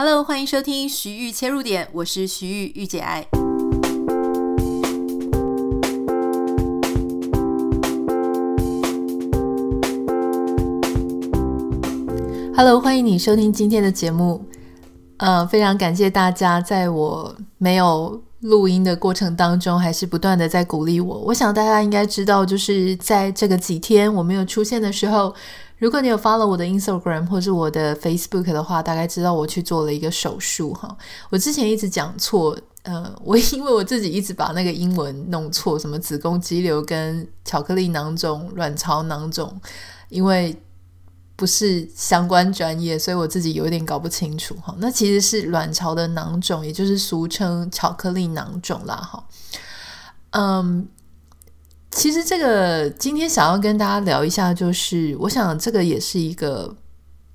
Hello，欢迎收听徐玉切入点，我是徐玉玉姐爱。Hello，欢迎你收听今天的节目。呃，非常感谢大家在我没有录音的过程当中，还是不断的在鼓励我。我想大家应该知道，就是在这个几天我没有出现的时候。如果你有 follow 我的 Instagram 或是我的 Facebook 的话，大概知道我去做了一个手术哈。我之前一直讲错，呃，我因为我自己一直把那个英文弄错，什么子宫肌瘤跟巧克力囊肿、卵巢囊肿，因为不是相关专业，所以我自己有点搞不清楚哈。那其实是卵巢的囊肿，也就是俗称巧克力囊肿啦哈。嗯。其实这个今天想要跟大家聊一下，就是我想这个也是一个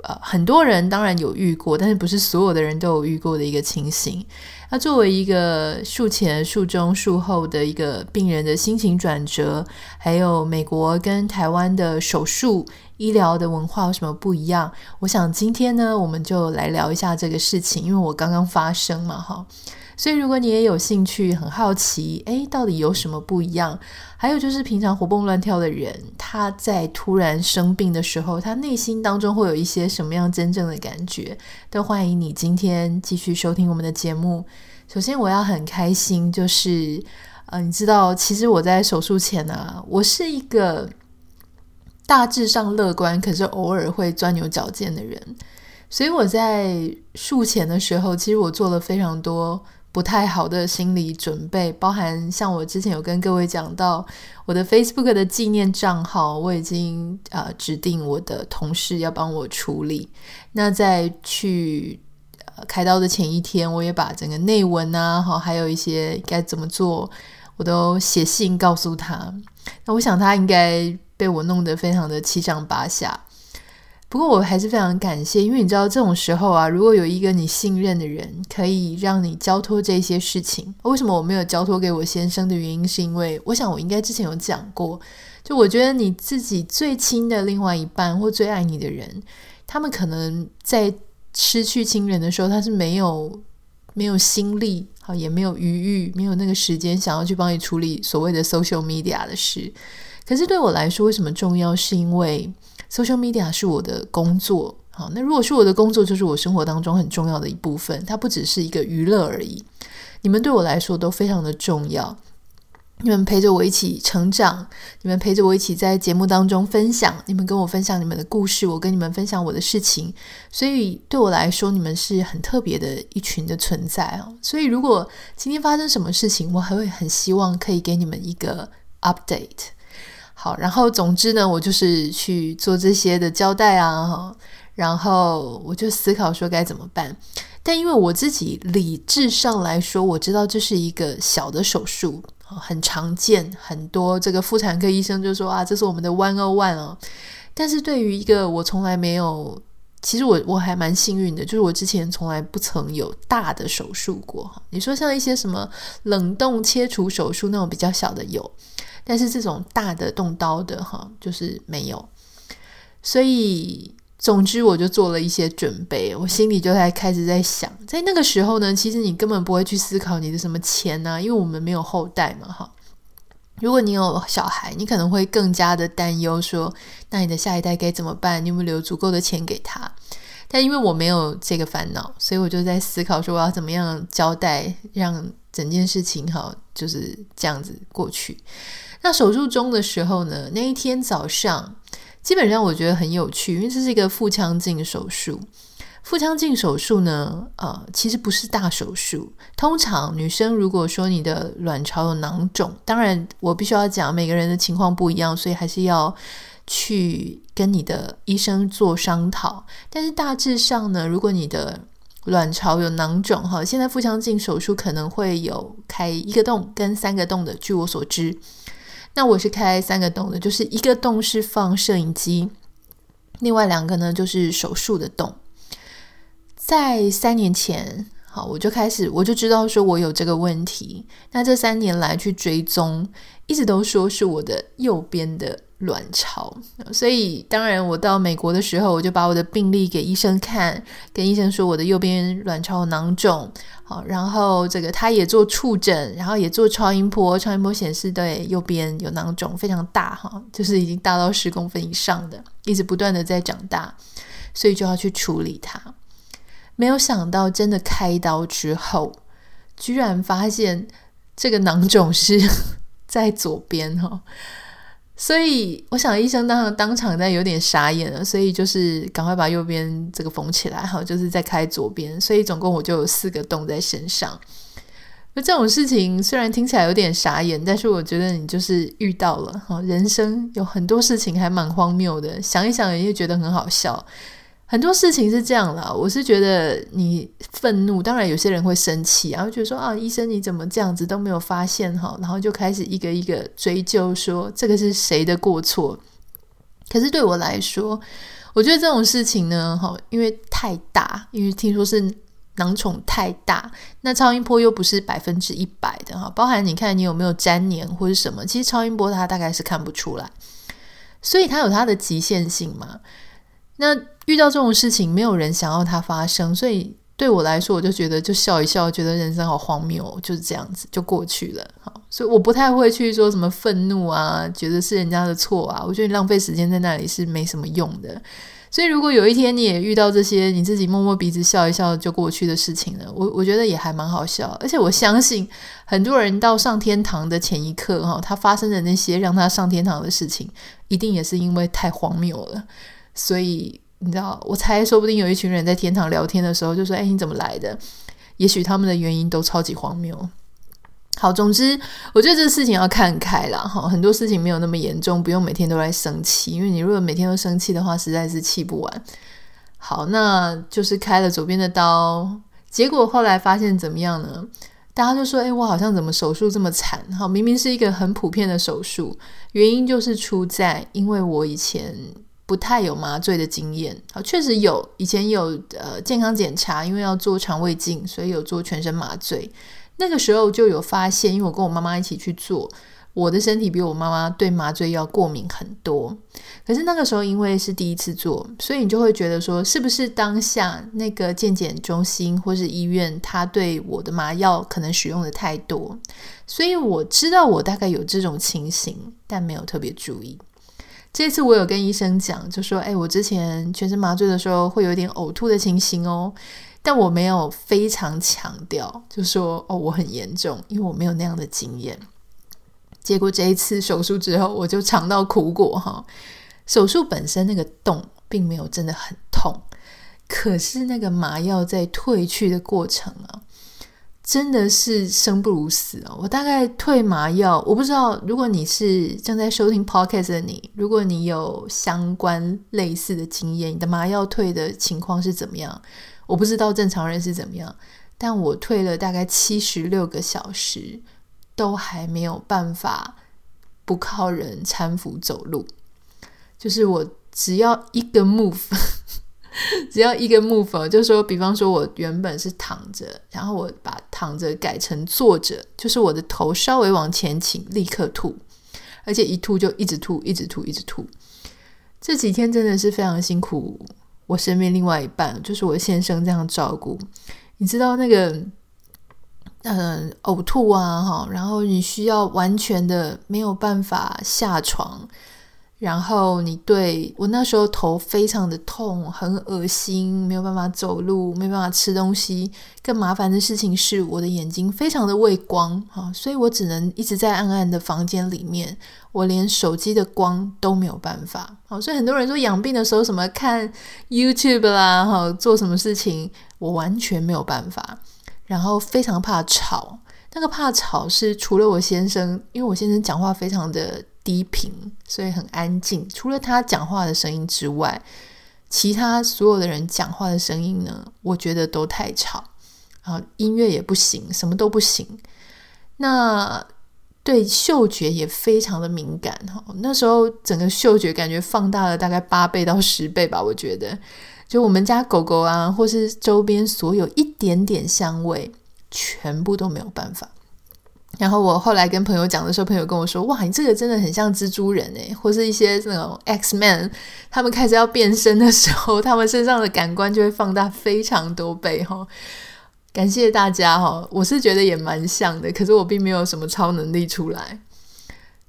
呃很多人当然有遇过，但是不是所有的人都有遇过的一个情形。那作为一个术前、术中、术后的一个病人的心情转折，还有美国跟台湾的手术医疗的文化有什么不一样？我想今天呢，我们就来聊一下这个事情，因为我刚刚发生嘛，哈。所以，如果你也有兴趣、很好奇，诶，到底有什么不一样？还有就是，平常活蹦乱跳的人，他在突然生病的时候，他内心当中会有一些什么样真正的感觉？都欢迎你今天继续收听我们的节目。首先，我要很开心，就是，呃，你知道，其实我在手术前啊，我是一个大致上乐观，可是偶尔会钻牛角尖的人。所以我在术前的时候，其实我做了非常多。不太好的心理准备，包含像我之前有跟各位讲到，我的 Facebook 的纪念账号，我已经呃指定我的同事要帮我处理。那在去呃开刀的前一天，我也把整个内文啊，好，还有一些该怎么做，我都写信告诉他。那我想他应该被我弄得非常的七上八下。不过我还是非常感谢，因为你知道这种时候啊，如果有一个你信任的人可以让你交托这些事情，为什么我没有交托给我先生的原因，是因为我想我应该之前有讲过，就我觉得你自己最亲的另外一半或最爱你的人，他们可能在失去亲人的时候，他是没有没有心力，好也没有余裕，没有那个时间想要去帮你处理所谓的 social media 的事。可是对我来说，为什么重要？是因为 Social media 是我的工作，好，那如果是我的工作，就是我生活当中很重要的一部分，它不只是一个娱乐而已。你们对我来说都非常的重要，你们陪着我一起成长，你们陪着我一起在节目当中分享，你们跟我分享你们的故事，我跟你们分享我的事情，所以对我来说，你们是很特别的一群的存在啊。所以如果今天发生什么事情，我还会很希望可以给你们一个 update。好，然后总之呢，我就是去做这些的交代啊，然后我就思考说该怎么办。但因为我自己理智上来说，我知道这是一个小的手术，很常见，很多这个妇产科医生就说啊，这是我们的 one o one 哦。但是对于一个我从来没有，其实我我还蛮幸运的，就是我之前从来不曾有大的手术过。你说像一些什么冷冻切除手术那种比较小的有。但是这种大的动刀的哈，就是没有，所以总之我就做了一些准备，我心里就在开始在想，在那个时候呢，其实你根本不会去思考你的什么钱啊，因为我们没有后代嘛哈。如果你有小孩，你可能会更加的担忧说，那你的下一代该怎么办？你有没有留足够的钱给他？但因为我没有这个烦恼，所以我就在思考说，我要怎么样交代，让整件事情哈就是这样子过去。那手术中的时候呢，那一天早上，基本上我觉得很有趣，因为这是一个腹腔镜手术。腹腔镜手术呢，呃，其实不是大手术。通常女生如果说你的卵巢有囊肿，当然我必须要讲每个人的情况不一样，所以还是要去跟你的医生做商讨。但是大致上呢，如果你的卵巢有囊肿，哈，现在腹腔镜手术可能会有开一个洞跟三个洞的，据我所知。那我是开三个洞的，就是一个洞是放摄影机，另外两个呢就是手术的洞。在三年前，好，我就开始我就知道说我有这个问题。那这三年来去追踪，一直都说是我的右边的卵巢。所以当然我到美国的时候，我就把我的病历给医生看，跟医生说我的右边卵巢有囊肿。好，然后这个他也做触诊，然后也做超音波，超音波显示对右边有囊肿，非常大哈，就是已经大到十公分以上的，一直不断的在长大，所以就要去处理它。没有想到，真的开刀之后，居然发现这个囊肿是在左边哈，所以我想医生当当场在有点傻眼了，所以就是赶快把右边这个缝起来哈，就是在开左边，所以总共我就有四个洞在身上。那这种事情虽然听起来有点傻眼，但是我觉得你就是遇到了哈，人生有很多事情还蛮荒谬的，想一想也觉得很好笑。很多事情是这样啦，我是觉得你愤怒，当然有些人会生气，然后觉得说啊，医生你怎么这样子都没有发现哈，然后就开始一个一个追究说这个是谁的过错。可是对我来说，我觉得这种事情呢，哈，因为太大，因为听说是囊肿太大，那超音波又不是百分之一百的哈，包含你看你有没有粘连或者什么，其实超音波它大概是看不出来，所以它有它的极限性嘛。那遇到这种事情，没有人想要它发生，所以对我来说，我就觉得就笑一笑，觉得人生好荒谬，就是这样子就过去了。好，所以我不太会去说什么愤怒啊，觉得是人家的错啊。我觉得浪费时间在那里是没什么用的。所以如果有一天你也遇到这些，你自己摸摸鼻子笑一笑就过去的事情了，我我觉得也还蛮好笑。而且我相信很多人到上天堂的前一刻，哈，他发生的那些让他上天堂的事情，一定也是因为太荒谬了。所以你知道，我猜说不定有一群人在天堂聊天的时候就说：“哎，你怎么来的？”也许他们的原因都超级荒谬。好，总之我觉得这事情要看开了哈，很多事情没有那么严重，不用每天都来生气，因为你如果每天都生气的话，实在是气不完。好，那就是开了左边的刀，结果后来发现怎么样呢？大家就说：“哎，我好像怎么手术这么惨？哈，明明是一个很普遍的手术，原因就是出在因为我以前。”不太有麻醉的经验，好，确实有，以前有呃健康检查，因为要做肠胃镜，所以有做全身麻醉。那个时候就有发现，因为我跟我妈妈一起去做，我的身体比我妈妈对麻醉药过敏很多。可是那个时候因为是第一次做，所以你就会觉得说，是不是当下那个健检中心或是医院，他对我的麻药可能使用的太多？所以我知道我大概有这种情形，但没有特别注意。这次我有跟医生讲，就说：“哎，我之前全身麻醉的时候会有点呕吐的情形哦，但我没有非常强调，就说哦，我很严重，因为我没有那样的经验。结果这一次手术之后，我就尝到苦果哈。手术本身那个洞并没有真的很痛，可是那个麻药在退去的过程啊。”真的是生不如死哦！我大概退麻药，我不知道如果你是正在收听 podcast 的你，如果你有相关类似的经验，你的麻药退的情况是怎么样？我不知道正常人是怎么样，但我退了大概七十六个小时，都还没有办法不靠人搀扶走路，就是我只要一个 move。只要一个 move，就说，比方说，我原本是躺着，然后我把躺着改成坐着，就是我的头稍微往前倾，立刻吐，而且一吐就一直吐，一直吐，一直吐。这几天真的是非常辛苦，我身边另外一半就是我先生这样照顾。你知道那个，嗯、呕吐啊，哈，然后你需要完全的没有办法下床。然后你对我那时候头非常的痛，很恶心，没有办法走路，没办法吃东西。更麻烦的事情是，我的眼睛非常的畏光啊，所以我只能一直在暗暗的房间里面，我连手机的光都没有办法。好，所以很多人说养病的时候什么看 YouTube 啦，哈，做什么事情，我完全没有办法。然后非常怕吵，那个怕吵是除了我先生，因为我先生讲话非常的。低频，所以很安静。除了他讲话的声音之外，其他所有的人讲话的声音呢，我觉得都太吵。啊，音乐也不行，什么都不行。那对嗅觉也非常的敏感哈。那时候整个嗅觉感觉放大了大概八倍到十倍吧，我觉得。就我们家狗狗啊，或是周边所有一点点香味，全部都没有办法。然后我后来跟朋友讲的时候，朋友跟我说：“哇，你这个真的很像蜘蛛人诶，或是一些那种 X-Men，他们开始要变身的时候，他们身上的感官就会放大非常多倍哈。”感谢大家哈，我是觉得也蛮像的，可是我并没有什么超能力出来。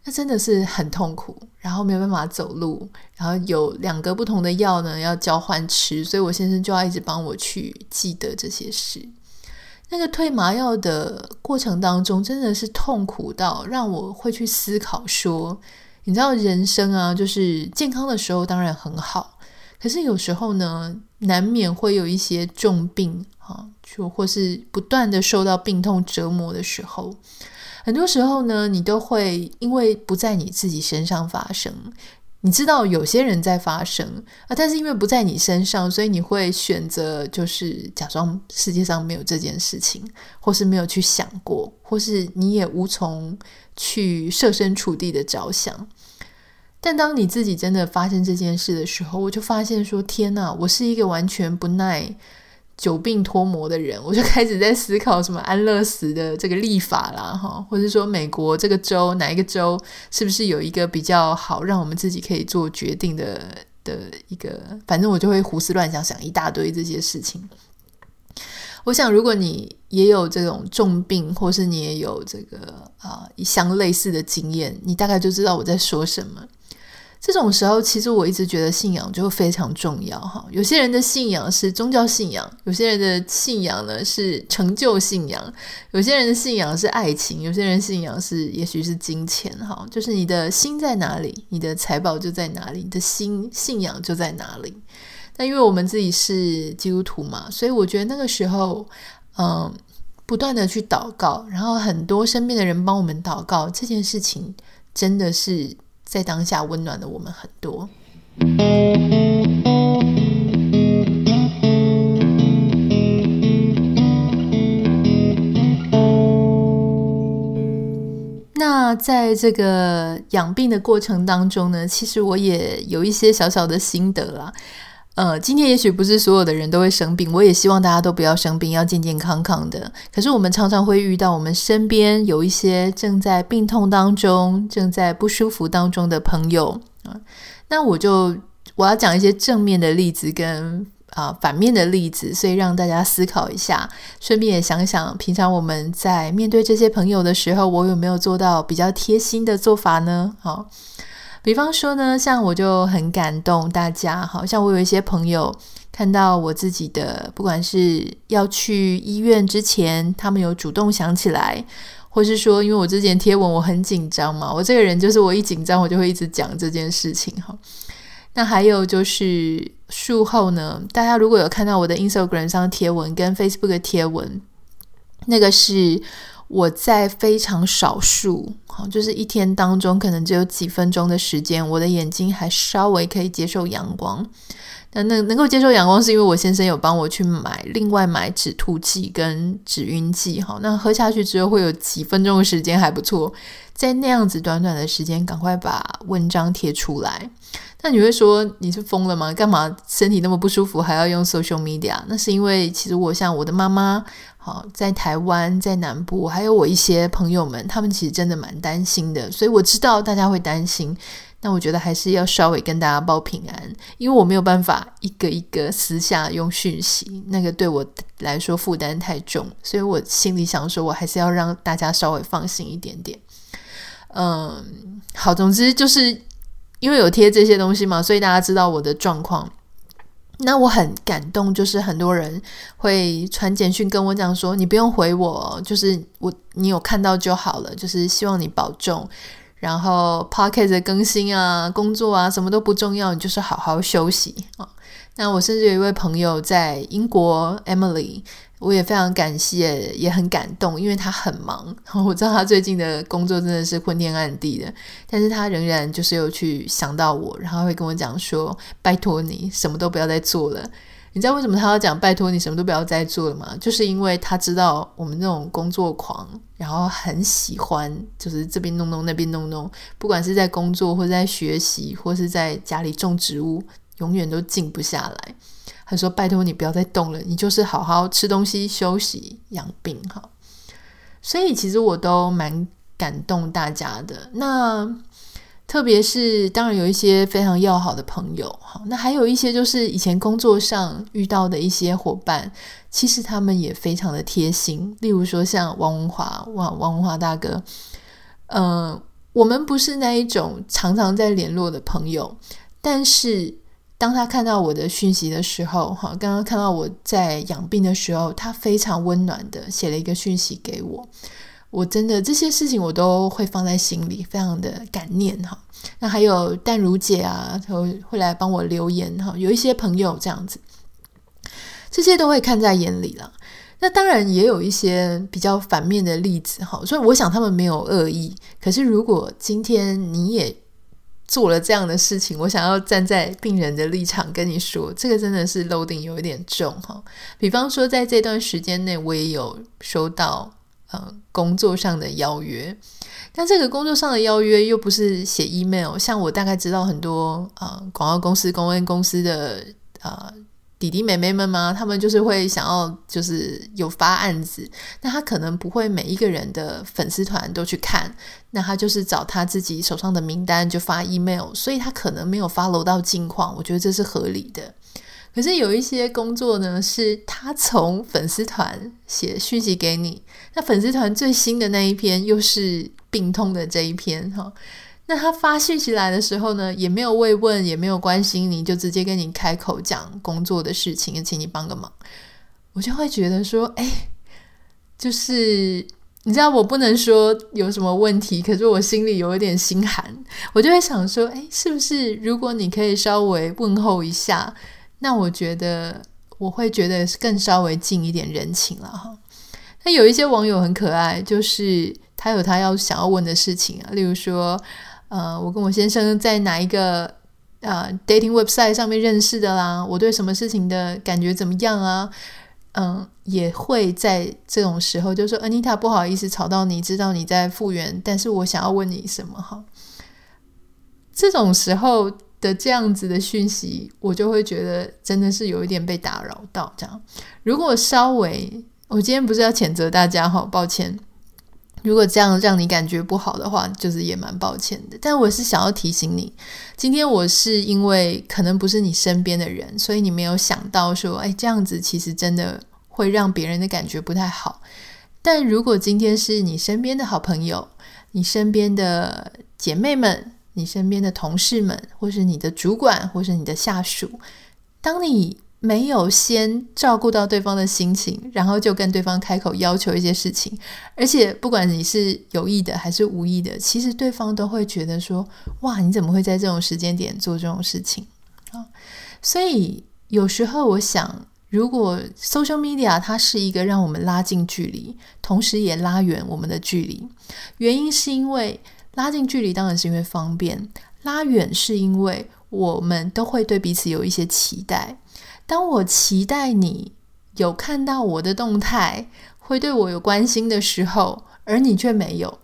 那真的是很痛苦，然后没有办法走路，然后有两个不同的药呢要交换吃，所以我先生就要一直帮我去记得这些事。那个退麻药的过程当中，真的是痛苦到让我会去思考说，你知道人生啊，就是健康的时候当然很好，可是有时候呢，难免会有一些重病啊，就或是不断的受到病痛折磨的时候。很多时候呢，你都会因为不在你自己身上发生，你知道有些人在发生啊，但是因为不在你身上，所以你会选择就是假装世界上没有这件事情，或是没有去想过，或是你也无从去设身处地的着想。但当你自己真的发生这件事的时候，我就发现说：天哪，我是一个完全不耐。久病脱魔的人，我就开始在思考什么安乐死的这个立法啦，哈，或者说美国这个州哪一个州是不是有一个比较好，让我们自己可以做决定的的一个，反正我就会胡思乱想，想一大堆这些事情。我想，如果你也有这种重病，或是你也有这个啊、一相类似的经验，你大概就知道我在说什么。这种时候，其实我一直觉得信仰就非常重要哈。有些人的信仰是宗教信仰，有些人的信仰呢是成就信仰，有些人的信仰是爱情，有些人信仰是也许是金钱哈。就是你的心在哪里，你的财宝就在哪里，你的心信仰就在哪里。那因为我们自己是基督徒嘛，所以我觉得那个时候，嗯，不断的去祷告，然后很多身边的人帮我们祷告，这件事情真的是。在当下温暖了我们很多。那在这个养病的过程当中呢，其实我也有一些小小的心得啦。呃，今天也许不是所有的人都会生病，我也希望大家都不要生病，要健健康康的。可是我们常常会遇到我们身边有一些正在病痛当中、正在不舒服当中的朋友啊。那我就我要讲一些正面的例子跟啊、反面的例子，所以让大家思考一下，顺便也想想平常我们在面对这些朋友的时候，我有没有做到比较贴心的做法呢？好。比方说呢，像我就很感动大家，好像我有一些朋友看到我自己的，不管是要去医院之前，他们有主动想起来，或是说，因为我之前贴文我很紧张嘛，我这个人就是我一紧张我就会一直讲这件事情哈。那还有就是术后呢，大家如果有看到我的 Instagram 上贴文跟 Facebook 贴文，那个是。我在非常少数，好，就是一天当中可能只有几分钟的时间，我的眼睛还稍微可以接受阳光。那能能够接受阳光，是因为我先生有帮我去买，另外买止吐剂跟止晕剂，好，那喝下去之后会有几分钟的时间还不错，在那样子短短的时间，赶快把文章贴出来。那你会说你是疯了吗？干嘛身体那么不舒服还要用 social media？那是因为其实我像我的妈妈。好，在台湾，在南部，还有我一些朋友们，他们其实真的蛮担心的，所以我知道大家会担心。那我觉得还是要稍微跟大家报平安，因为我没有办法一个一个私下用讯息，那个对我来说负担太重，所以我心里想说，我还是要让大家稍微放心一点点。嗯，好，总之就是因为有贴这些东西嘛，所以大家知道我的状况。那我很感动，就是很多人会传简讯跟我讲说，你不用回我，就是我你有看到就好了，就是希望你保重。然后 p o c k e t 的更新啊，工作啊，什么都不重要，你就是好好休息啊。那我甚至有一位朋友在英国，Emily。我也非常感谢，也很感动，因为他很忙。我知道他最近的工作真的是昏天暗地的，但是他仍然就是有去想到我，然后会跟我讲说：“拜托你，什么都不要再做了。”你知道为什么他要讲“拜托你，什么都不要再做了”吗？就是因为他知道我们这种工作狂，然后很喜欢就是这边弄弄，那边弄弄，不管是在工作或者在学习，或是在家里种植物，永远都静不下来。他说：“拜托你不要再动了，你就是好好吃东西、休息、养病。”哈，所以其实我都蛮感动大家的。那特别是当然有一些非常要好的朋友，哈，那还有一些就是以前工作上遇到的一些伙伴，其实他们也非常的贴心。例如说像王文华，王王文华大哥，嗯、我们不是那一种常常在联络的朋友，但是。当他看到我的讯息的时候，哈，刚刚看到我在养病的时候，他非常温暖的写了一个讯息给我。我真的这些事情我都会放在心里，非常的感念哈。那还有淡如姐啊，会会来帮我留言哈。有一些朋友这样子，这些都会看在眼里了。那当然也有一些比较反面的例子哈，所以我想他们没有恶意。可是如果今天你也做了这样的事情，我想要站在病人的立场跟你说，这个真的是 loading 有一点重哈。比方说，在这段时间内，我也有收到呃工作上的邀约，但这个工作上的邀约又不是写 email，像我大概知道很多呃广告公司、公关公司的呃。弟弟妹妹们吗？他们就是会想要，就是有发案子，那他可能不会每一个人的粉丝团都去看，那他就是找他自己手上的名单就发 email，所以他可能没有 follow 到近况，我觉得这是合理的。可是有一些工作呢，是他从粉丝团写讯息给你，那粉丝团最新的那一篇又是病痛的这一篇哈。那他发信息来的时候呢，也没有慰问，也没有关心你，就直接跟你开口讲工作的事情，也请你帮个忙，我就会觉得说，哎，就是你知道，我不能说有什么问题，可是我心里有一点心寒，我就会想说，哎，是不是如果你可以稍微问候一下，那我觉得我会觉得更稍微近一点人情了哈。那有一些网友很可爱，就是他有他要想要问的事情啊，例如说。呃，我跟我先生在哪一个呃 dating website 上面认识的啦？我对什么事情的感觉怎么样啊？嗯、也会在这种时候就说，Anita 不好意思吵到你，知道你在复原，但是我想要问你什么哈？这种时候的这样子的讯息，我就会觉得真的是有一点被打扰到。这样，如果稍微，我今天不是要谴责大家哈，抱歉。如果这样让你感觉不好的话，就是也蛮抱歉的。但我是想要提醒你，今天我是因为可能不是你身边的人，所以你没有想到说，哎，这样子其实真的会让别人的感觉不太好。但如果今天是你身边的好朋友、你身边的姐妹们、你身边的同事们，或是你的主管，或是你的下属，当你没有先照顾到对方的心情，然后就跟对方开口要求一些事情，而且不管你是有意的还是无意的，其实对方都会觉得说：“哇，你怎么会在这种时间点做这种事情？”啊，所以有时候我想，如果 social media 它是一个让我们拉近距离，同时也拉远我们的距离，原因是因为拉近距离当然是因为方便，拉远是因为我们都会对彼此有一些期待。当我期待你有看到我的动态，会对我有关心的时候，而你却没有，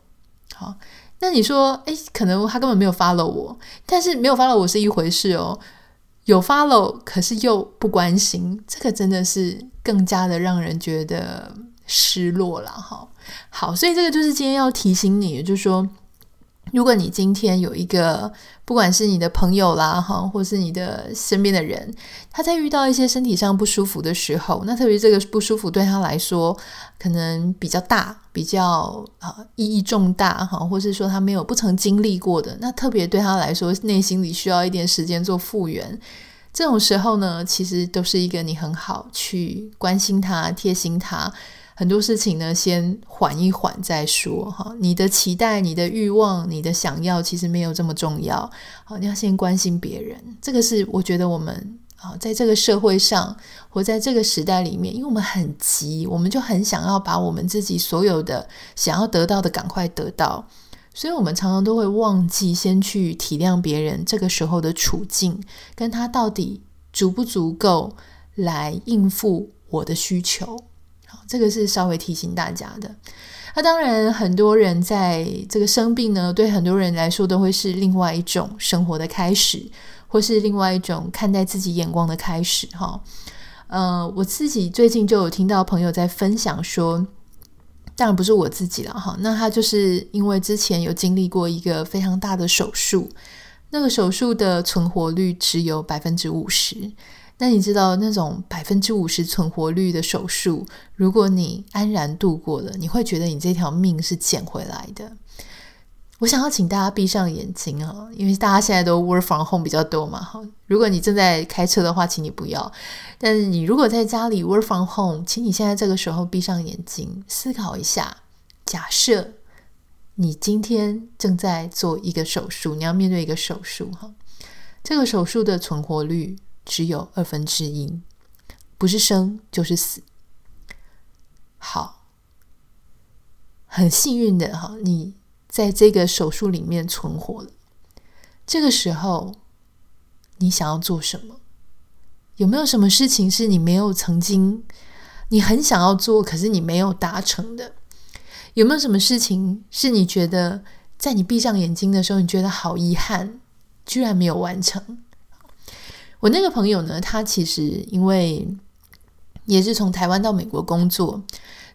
好，那你说，诶，可能他根本没有 follow 我，但是没有 follow 我是一回事哦，有 follow 可是又不关心，这个真的是更加的让人觉得失落了，哈，好，所以这个就是今天要提醒你，就是说。如果你今天有一个，不管是你的朋友啦，哈，或是你的身边的人，他在遇到一些身体上不舒服的时候，那特别这个不舒服对他来说可能比较大，比较啊意义重大哈，或是说他没有不曾经历过的，那特别对他来说，内心里需要一点时间做复原。这种时候呢，其实都是一个你很好去关心他、贴心他。很多事情呢，先缓一缓再说哈。你的期待、你的欲望、你的想要，其实没有这么重要。好，你要先关心别人，这个是我觉得我们啊，在这个社会上或在这个时代里面，因为我们很急，我们就很想要把我们自己所有的想要得到的赶快得到，所以我们常常都会忘记先去体谅别人这个时候的处境，跟他到底足不足够来应付我的需求。这个是稍微提醒大家的。那当然，很多人在这个生病呢，对很多人来说都会是另外一种生活的开始，或是另外一种看待自己眼光的开始哈。呃，我自己最近就有听到朋友在分享说，当然不是我自己了哈，那他就是因为之前有经历过一个非常大的手术，那个手术的存活率只有百分之五十。那你知道那种百分之五十存活率的手术，如果你安然度过了，你会觉得你这条命是捡回来的。我想要请大家闭上眼睛啊，因为大家现在都 work from home 比较多嘛。哈，如果你正在开车的话，请你不要。但是你如果在家里 work from home，请你现在这个时候闭上眼睛，思考一下：假设你今天正在做一个手术，你要面对一个手术哈，这个手术的存活率只有二分之一，不是生就是死。好，很幸运的哈，你。在这个手术里面存活了，这个时候你想要做什么？有没有什么事情是你没有曾经，你很想要做，可是你没有达成的？有没有什么事情是你觉得在你闭上眼睛的时候，你觉得好遗憾，居然没有完成？我那个朋友呢，他其实因为也是从台湾到美国工作。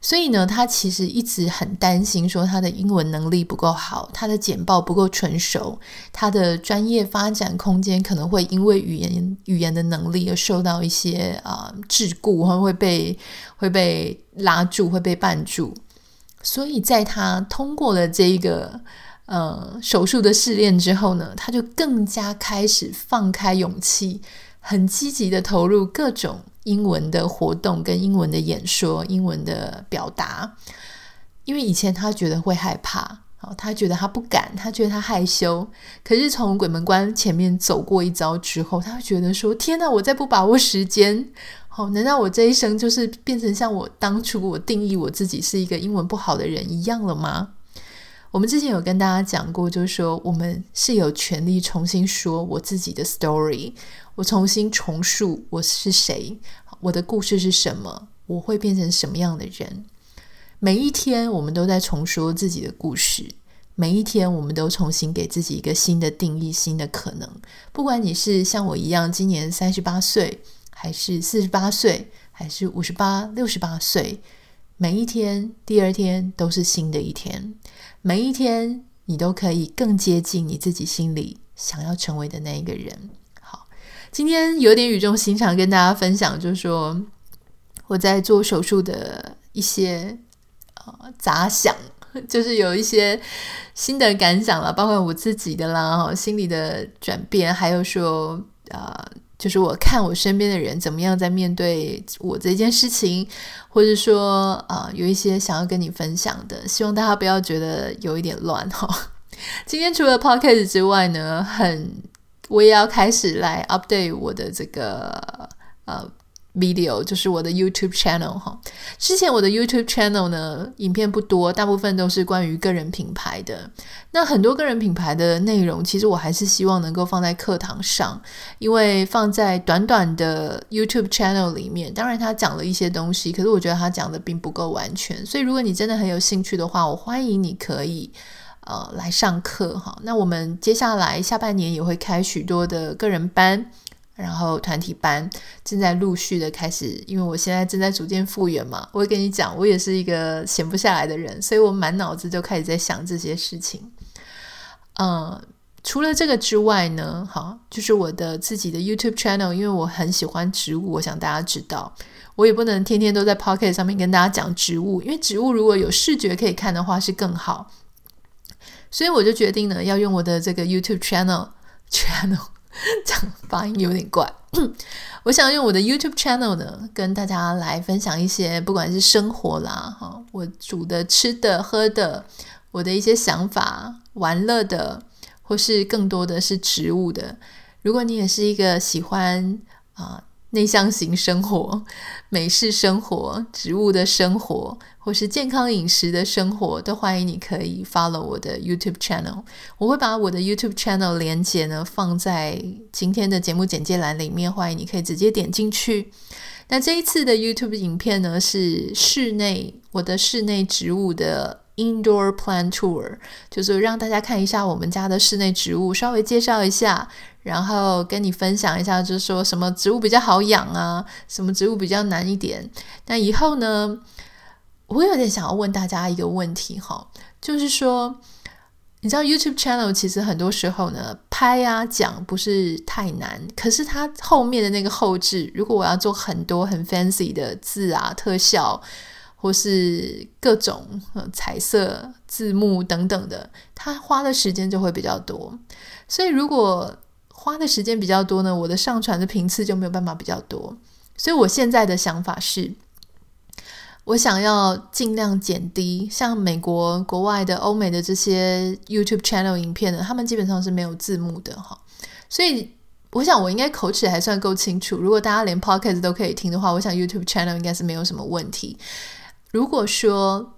所以呢，他其实一直很担心，说他的英文能力不够好，他的简报不够纯熟，他的专业发展空间可能会因为语言语言的能力而受到一些啊桎梏，会被会被拉住，会被绊住。所以在他通过了这一个呃手术的试炼之后呢，他就更加开始放开勇气，很积极的投入各种。英文的活动跟英文的演说、英文的表达，因为以前他觉得会害怕，他觉得他不敢，他觉得他害羞。可是从鬼门关前面走过一遭之后，他会觉得说：“天哪，我再不把握时间，好，难道我这一生就是变成像我当初我定义我自己是一个英文不好的人一样了吗？”我们之前有跟大家讲过，就是说我们是有权利重新说我自己的 story。我重新重述我是谁，我的故事是什么，我会变成什么样的人。每一天，我们都在重说自己的故事。每一天，我们都重新给自己一个新的定义，新的可能。不管你是像我一样，今年三十八岁，还是四十八岁，还是五十八、六十八岁，每一天，第二天都是新的一天。每一天，你都可以更接近你自己心里想要成为的那一个人。好今天有点语重心长跟大家分享，就是说我在做手术的一些呃杂想，就是有一些新的感想了，包括我自己的啦，哈，心理的转变，还有说呃，就是我看我身边的人怎么样在面对我这件事情，或者说啊、有一些想要跟你分享的，希望大家不要觉得有一点乱哈。今天除了 podcast 之外呢，很。我也要开始来 update 我的这个呃 video，就是我的 YouTube channel 哈。之前我的 YouTube channel 呢，影片不多，大部分都是关于个人品牌的。那很多个人品牌的内容，其实我还是希望能够放在课堂上，因为放在短短的 YouTube channel 里面，当然他讲了一些东西，可是我觉得他讲的并不够完全。所以如果你真的很有兴趣的话，我欢迎你可以。呃，来上课哈。那我们接下来下半年也会开许多的个人班，然后团体班正在陆续的开始。因为我现在正在逐渐复原嘛，我会跟你讲，我也是一个闲不下来的人，所以我满脑子就开始在想这些事情。呃，除了这个之外呢，哈，就是我的自己的 YouTube channel，因为我很喜欢植物，我想大家知道，我也不能天天都在 Pocket 上面跟大家讲植物，因为植物如果有视觉可以看的话，是更好。所以我就决定呢，要用我的这个 YouTube channel channel，讲发音有点怪。我想用我的 YouTube channel 呢，跟大家来分享一些，不管是生活啦，哈，我煮的、吃的、喝的，我的一些想法、玩乐的，或是更多的是植物的。如果你也是一个喜欢啊。内向型生活、美式生活、植物的生活，或是健康饮食的生活，都欢迎你可以 follow 我的 YouTube channel。我会把我的 YouTube channel 连接呢放在今天的节目简介栏里面，欢迎你可以直接点进去。那这一次的 YouTube 影片呢是室内，我的室内植物的 Indoor Plant Tour，就是让大家看一下我们家的室内植物，稍微介绍一下，然后跟你分享一下，就是说什么植物比较好养啊，什么植物比较难一点。那以后呢，我有点想要问大家一个问题哈，就是说，你知道 YouTube channel 其实很多时候呢，拍啊讲不是太难，可是它后面的那个后置，如果我要做很多很 fancy 的字啊特效。或是各种彩色字幕等等的，它花的时间就会比较多。所以如果花的时间比较多呢，我的上传的频次就没有办法比较多。所以我现在的想法是，我想要尽量减低，像美国国外的欧美的这些 YouTube channel 影片呢，他们基本上是没有字幕的哈。所以我想我应该口齿还算够清楚。如果大家连 Podcast 都可以听的话，我想 YouTube channel 应该是没有什么问题。如果说，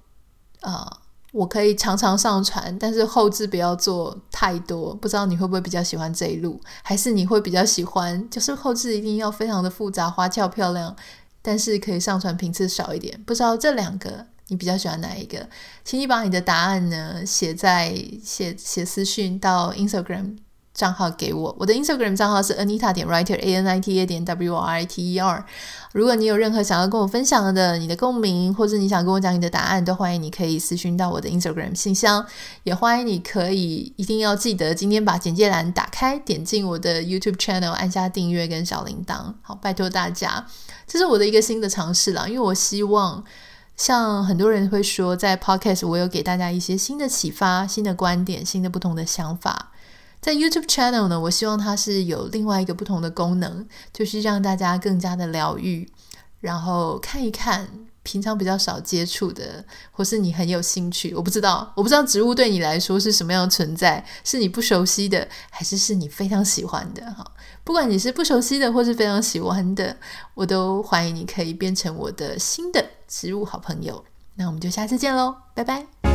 呃，我可以常常上传，但是后置不要做太多，不知道你会不会比较喜欢这一路，还是你会比较喜欢，就是后置一定要非常的复杂、花俏、漂亮，但是可以上传频次少一点。不知道这两个你比较喜欢哪一个？请你把你的答案呢写在写写私讯到 Instagram。账号给我，我的 Instagram 账号是 Anita 点 Writer A N I T A 点 W R I T E R。如果你有任何想要跟我分享的，你的共鸣，或者你想跟我讲你的答案，都欢迎你可以私讯到我的 Instagram 信箱。也欢迎你可以一定要记得今天把简介栏打开，点进我的 YouTube channel，按下订阅跟小铃铛。好，拜托大家，这是我的一个新的尝试啦，因为我希望像很多人会说，在 Podcast 我有给大家一些新的启发、新的观点、新的不同的想法。在 YouTube channel 呢，我希望它是有另外一个不同的功能，就是让大家更加的疗愈，然后看一看平常比较少接触的，或是你很有兴趣，我不知道，我不知道植物对你来说是什么样的存在，是你不熟悉的，还是是你非常喜欢的？哈，不管你是不熟悉的，或是非常喜欢的，我都欢迎你可以变成我的新的植物好朋友。那我们就下次见喽，拜拜。